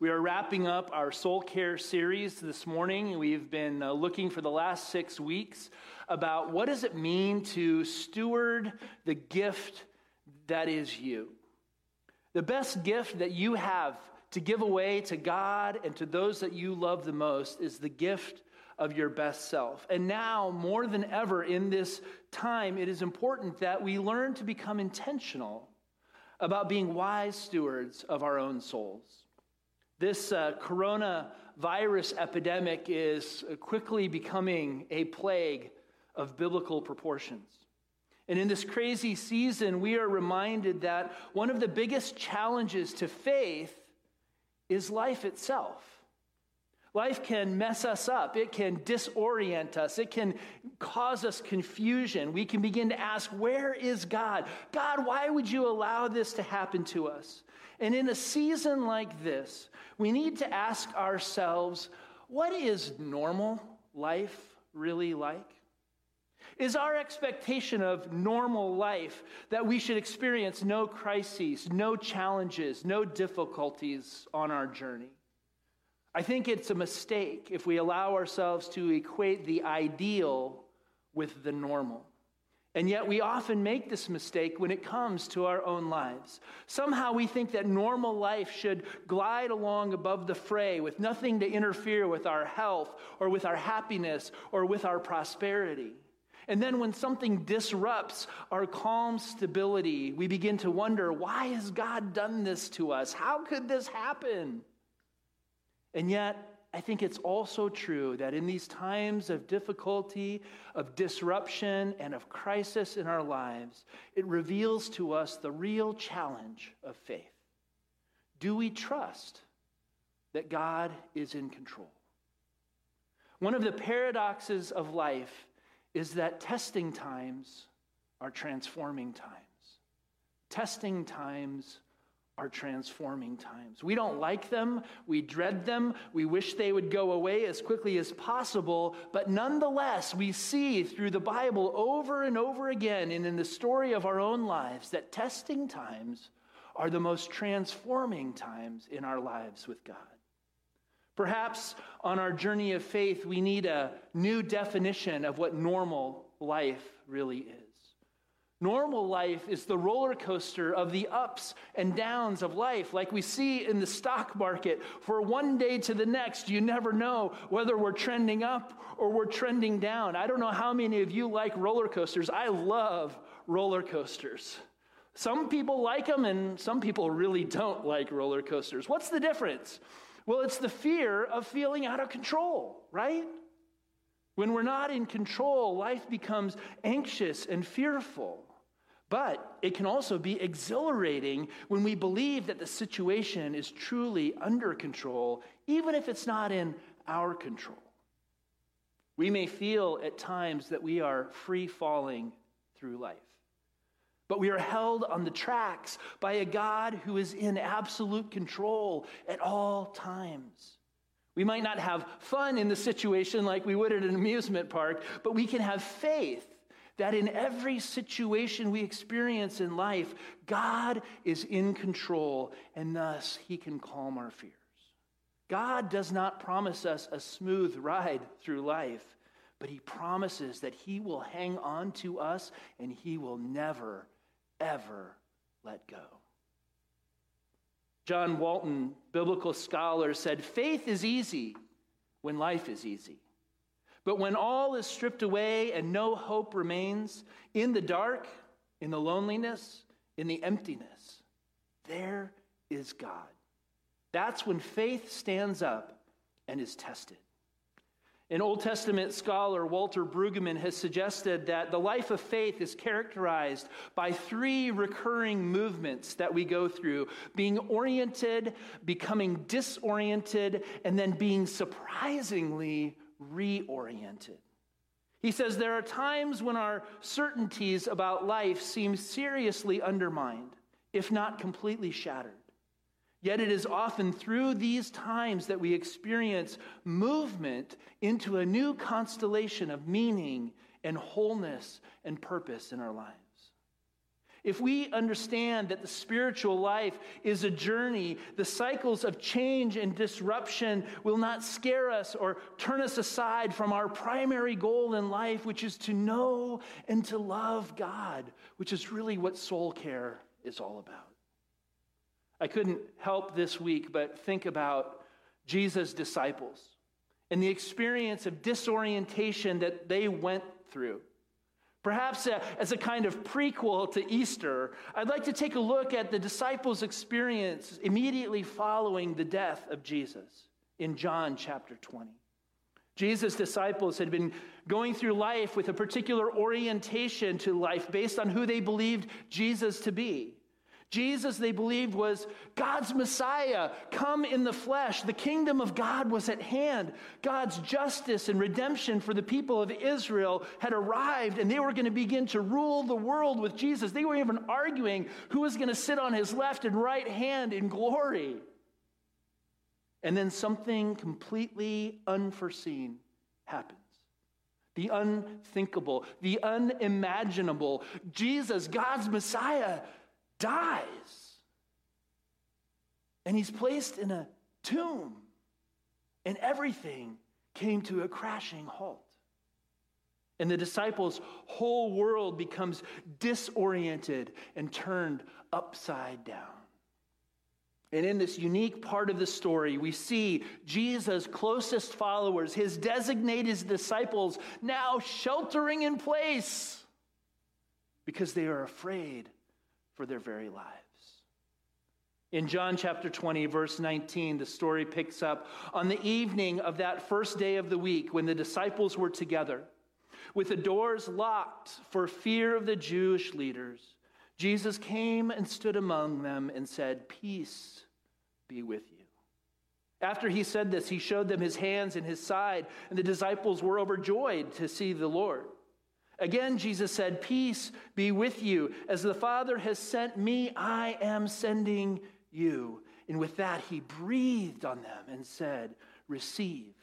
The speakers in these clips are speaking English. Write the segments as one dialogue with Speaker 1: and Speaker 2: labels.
Speaker 1: We are wrapping up our soul care series this morning. We've been uh, looking for the last six weeks about what does it mean to steward the gift that is you. The best gift that you have to give away to God and to those that you love the most is the gift of your best self. And now, more than ever in this time, it is important that we learn to become intentional about being wise stewards of our own souls. This uh, coronavirus epidemic is quickly becoming a plague of biblical proportions. And in this crazy season, we are reminded that one of the biggest challenges to faith is life itself. Life can mess us up. It can disorient us. It can cause us confusion. We can begin to ask, Where is God? God, why would you allow this to happen to us? And in a season like this, we need to ask ourselves, What is normal life really like? Is our expectation of normal life that we should experience no crises, no challenges, no difficulties on our journey? I think it's a mistake if we allow ourselves to equate the ideal with the normal. And yet, we often make this mistake when it comes to our own lives. Somehow, we think that normal life should glide along above the fray with nothing to interfere with our health or with our happiness or with our prosperity. And then, when something disrupts our calm stability, we begin to wonder why has God done this to us? How could this happen? And yet, I think it's also true that in these times of difficulty, of disruption, and of crisis in our lives, it reveals to us the real challenge of faith. Do we trust that God is in control? One of the paradoxes of life is that testing times are transforming times. Testing times are transforming times. We don't like them, we dread them, we wish they would go away as quickly as possible, but nonetheless, we see through the Bible over and over again and in the story of our own lives that testing times are the most transforming times in our lives with God. Perhaps on our journey of faith, we need a new definition of what normal life really is. Normal life is the roller coaster of the ups and downs of life, like we see in the stock market. For one day to the next, you never know whether we're trending up or we're trending down. I don't know how many of you like roller coasters. I love roller coasters. Some people like them, and some people really don't like roller coasters. What's the difference? Well, it's the fear of feeling out of control, right? When we're not in control, life becomes anxious and fearful. But it can also be exhilarating when we believe that the situation is truly under control, even if it's not in our control. We may feel at times that we are free falling through life, but we are held on the tracks by a God who is in absolute control at all times. We might not have fun in the situation like we would at an amusement park, but we can have faith that in every situation we experience in life, God is in control, and thus he can calm our fears. God does not promise us a smooth ride through life, but he promises that he will hang on to us and he will never, ever let go. John Walton, biblical scholar, said, Faith is easy when life is easy. But when all is stripped away and no hope remains, in the dark, in the loneliness, in the emptiness, there is God. That's when faith stands up and is tested. An Old Testament scholar, Walter Brueggemann, has suggested that the life of faith is characterized by three recurring movements that we go through being oriented, becoming disoriented, and then being surprisingly reoriented. He says there are times when our certainties about life seem seriously undermined, if not completely shattered. Yet it is often through these times that we experience movement into a new constellation of meaning and wholeness and purpose in our lives. If we understand that the spiritual life is a journey, the cycles of change and disruption will not scare us or turn us aside from our primary goal in life, which is to know and to love God, which is really what soul care is all about. I couldn't help this week but think about Jesus' disciples and the experience of disorientation that they went through. Perhaps uh, as a kind of prequel to Easter, I'd like to take a look at the disciples' experience immediately following the death of Jesus in John chapter 20. Jesus' disciples had been going through life with a particular orientation to life based on who they believed Jesus to be. Jesus, they believed, was God's Messiah, come in the flesh. The kingdom of God was at hand. God's justice and redemption for the people of Israel had arrived, and they were going to begin to rule the world with Jesus. They were even arguing who was going to sit on his left and right hand in glory. And then something completely unforeseen happens the unthinkable, the unimaginable. Jesus, God's Messiah, dies. And he's placed in a tomb. And everything came to a crashing halt. And the disciples' whole world becomes disoriented and turned upside down. And in this unique part of the story, we see Jesus' closest followers, his designated disciples, now sheltering in place because they are afraid for their very lives. In John chapter 20, verse 19, the story picks up on the evening of that first day of the week when the disciples were together, with the doors locked for fear of the Jewish leaders. Jesus came and stood among them and said, Peace be with you. After he said this, he showed them his hands and his side, and the disciples were overjoyed to see the Lord. Again, Jesus said, Peace be with you. As the Father has sent me, I am sending you. And with that, he breathed on them and said, Receive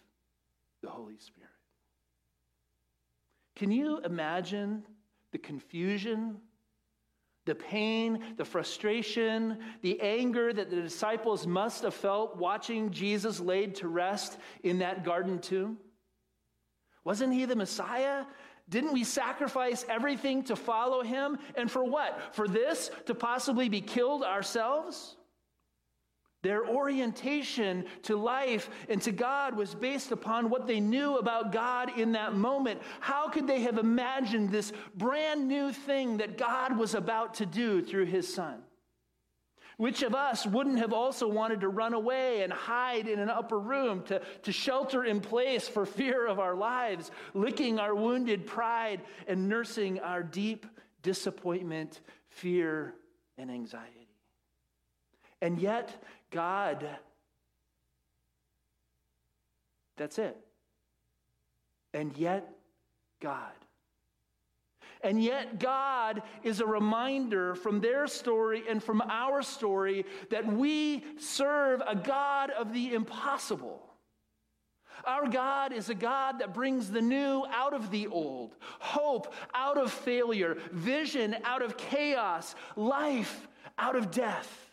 Speaker 1: the Holy Spirit. Can you imagine the confusion, the pain, the frustration, the anger that the disciples must have felt watching Jesus laid to rest in that garden tomb? Wasn't he the Messiah? Didn't we sacrifice everything to follow him? And for what? For this to possibly be killed ourselves? Their orientation to life and to God was based upon what they knew about God in that moment. How could they have imagined this brand new thing that God was about to do through his son? Which of us wouldn't have also wanted to run away and hide in an upper room to, to shelter in place for fear of our lives, licking our wounded pride and nursing our deep disappointment, fear, and anxiety? And yet, God, that's it. And yet, God. And yet, God is a reminder from their story and from our story that we serve a God of the impossible. Our God is a God that brings the new out of the old, hope out of failure, vision out of chaos, life out of death.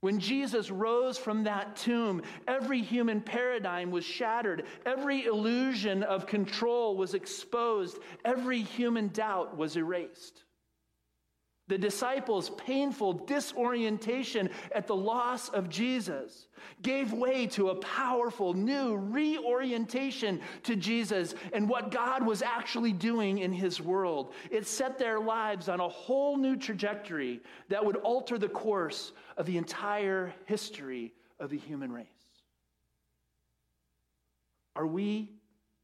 Speaker 1: When Jesus rose from that tomb, every human paradigm was shattered. Every illusion of control was exposed. Every human doubt was erased. The disciples' painful disorientation at the loss of Jesus gave way to a powerful new reorientation to Jesus and what God was actually doing in his world. It set their lives on a whole new trajectory that would alter the course of the entire history of the human race. Are we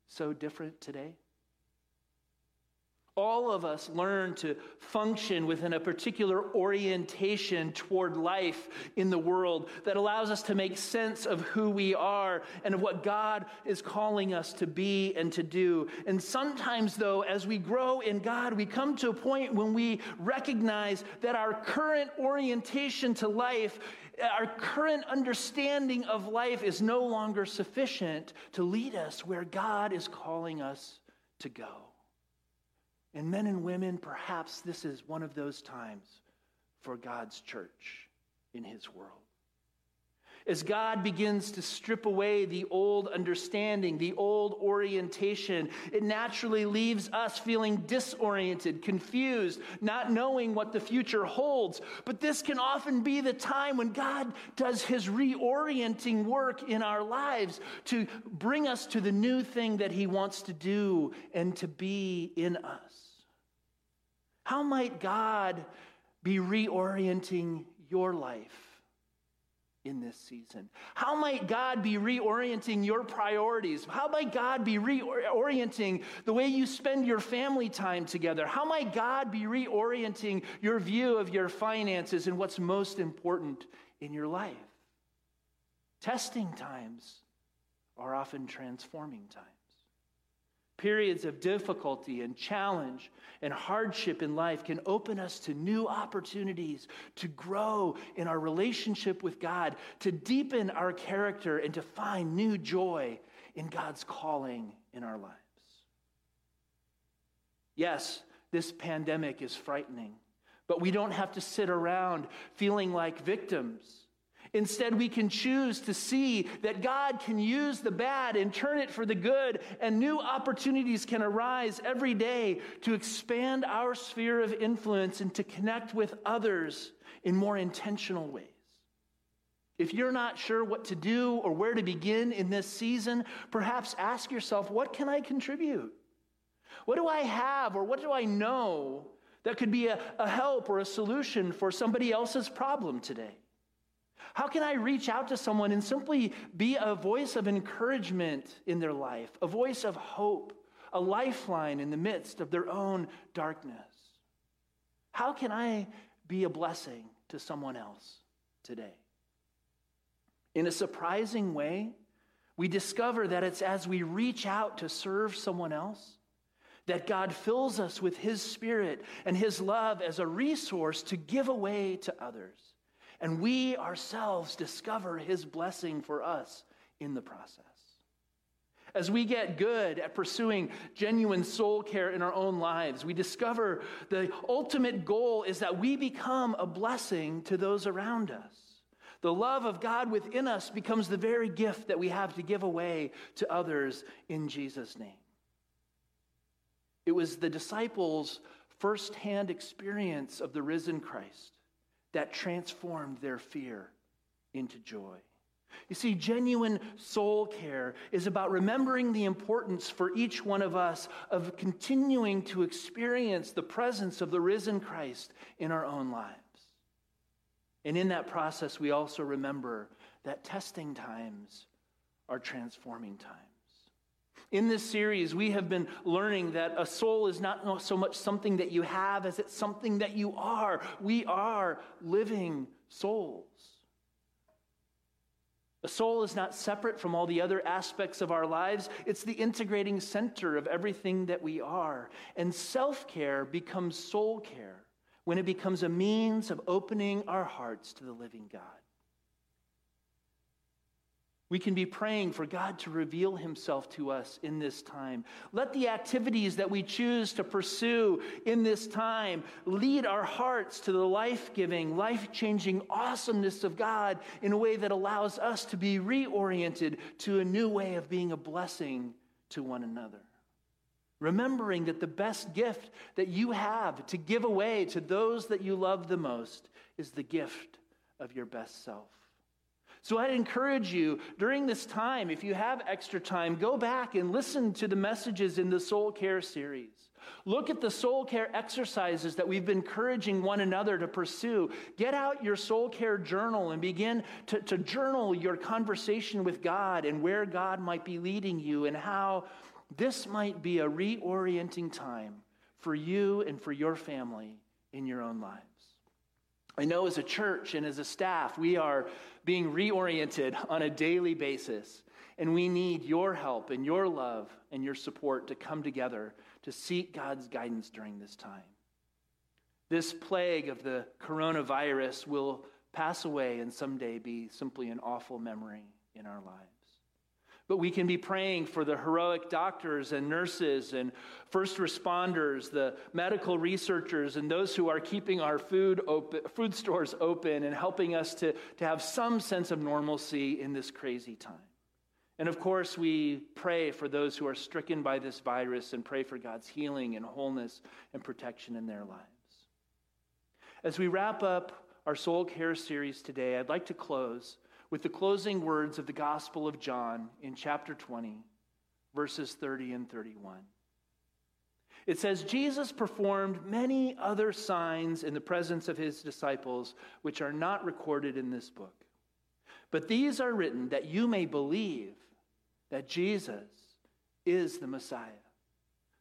Speaker 1: so different today? All of us learn to function within a particular orientation toward life in the world that allows us to make sense of who we are and of what God is calling us to be and to do. And sometimes, though, as we grow in God, we come to a point when we recognize that our current orientation to life our current understanding of life is no longer sufficient to lead us where God is calling us to go. And men and women, perhaps this is one of those times for God's church in his world. As God begins to strip away the old understanding, the old orientation, it naturally leaves us feeling disoriented, confused, not knowing what the future holds. But this can often be the time when God does his reorienting work in our lives to bring us to the new thing that he wants to do and to be in us. How might God be reorienting your life? In this season? How might God be reorienting your priorities? How might God be reorienting the way you spend your family time together? How might God be reorienting your view of your finances and what's most important in your life? Testing times are often transforming times. Periods of difficulty and challenge and hardship in life can open us to new opportunities to grow in our relationship with God, to deepen our character, and to find new joy in God's calling in our lives. Yes, this pandemic is frightening, but we don't have to sit around feeling like victims. Instead, we can choose to see that God can use the bad and turn it for the good, and new opportunities can arise every day to expand our sphere of influence and to connect with others in more intentional ways. If you're not sure what to do or where to begin in this season, perhaps ask yourself, what can I contribute? What do I have or what do I know that could be a, a help or a solution for somebody else's problem today? How can I reach out to someone and simply be a voice of encouragement in their life, a voice of hope, a lifeline in the midst of their own darkness? How can I be a blessing to someone else today? In a surprising way, we discover that it's as we reach out to serve someone else that God fills us with His Spirit and His love as a resource to give away to others. And we ourselves discover his blessing for us in the process. As we get good at pursuing genuine soul care in our own lives, we discover the ultimate goal is that we become a blessing to those around us. The love of God within us becomes the very gift that we have to give away to others in Jesus' name. It was the disciples' firsthand experience of the risen Christ that transformed their fear into joy. You see, genuine soul care is about remembering the importance for each one of us of continuing to experience the presence of the risen Christ in our own lives. And in that process, we also remember that testing times are transforming times. In this series, we have been learning that a soul is not so much something that you have as it's something that you are. We are living souls. A soul is not separate from all the other aspects of our lives. It's the integrating center of everything that we are. And self care becomes soul care when it becomes a means of opening our hearts to the living God. We can be praying for God to reveal himself to us in this time. Let the activities that we choose to pursue in this time lead our hearts to the life giving, life changing awesomeness of God in a way that allows us to be reoriented to a new way of being a blessing to one another. Remembering that the best gift that you have to give away to those that you love the most is the gift of your best self. So I'd encourage you during this time, if you have extra time, go back and listen to the messages in the Soul Care series. Look at the soul care exercises that we've been encouraging one another to pursue. Get out your soul care journal and begin to, to journal your conversation with God and where God might be leading you and how this might be a reorienting time for you and for your family in your own lives. I know as a church and as a staff, we are being reoriented on a daily basis. And we need your help and your love and your support to come together to seek God's guidance during this time. This plague of the coronavirus will pass away and someday be simply an awful memory in our lives. But we can be praying for the heroic doctors and nurses and first responders, the medical researchers, and those who are keeping our food, open, food stores open and helping us to, to have some sense of normalcy in this crazy time. And of course, we pray for those who are stricken by this virus and pray for God's healing and wholeness and protection in their lives. As we wrap up our soul care series today, I'd like to close with the closing words of the Gospel of John in chapter 20, verses 30 and 31. It says, Jesus performed many other signs in the presence of his disciples, which are not recorded in this book. But these are written that you may believe that Jesus is the Messiah,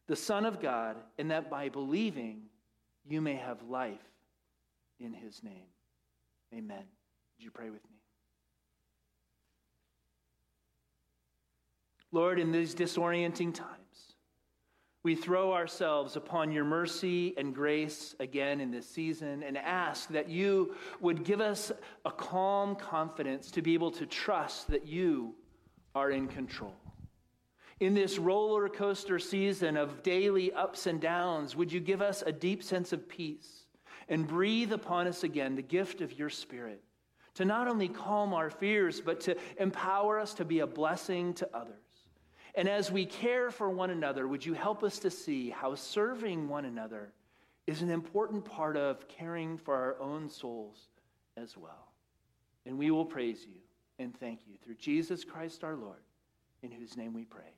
Speaker 1: the Son of God, and that by believing you may have life in his name. Amen. Would you pray with me? Lord, in these disorienting times, we throw ourselves upon your mercy and grace again in this season and ask that you would give us a calm confidence to be able to trust that you are in control. In this roller coaster season of daily ups and downs, would you give us a deep sense of peace and breathe upon us again the gift of your Spirit to not only calm our fears, but to empower us to be a blessing to others? And as we care for one another, would you help us to see how serving one another is an important part of caring for our own souls as well? And we will praise you and thank you through Jesus Christ our Lord, in whose name we pray.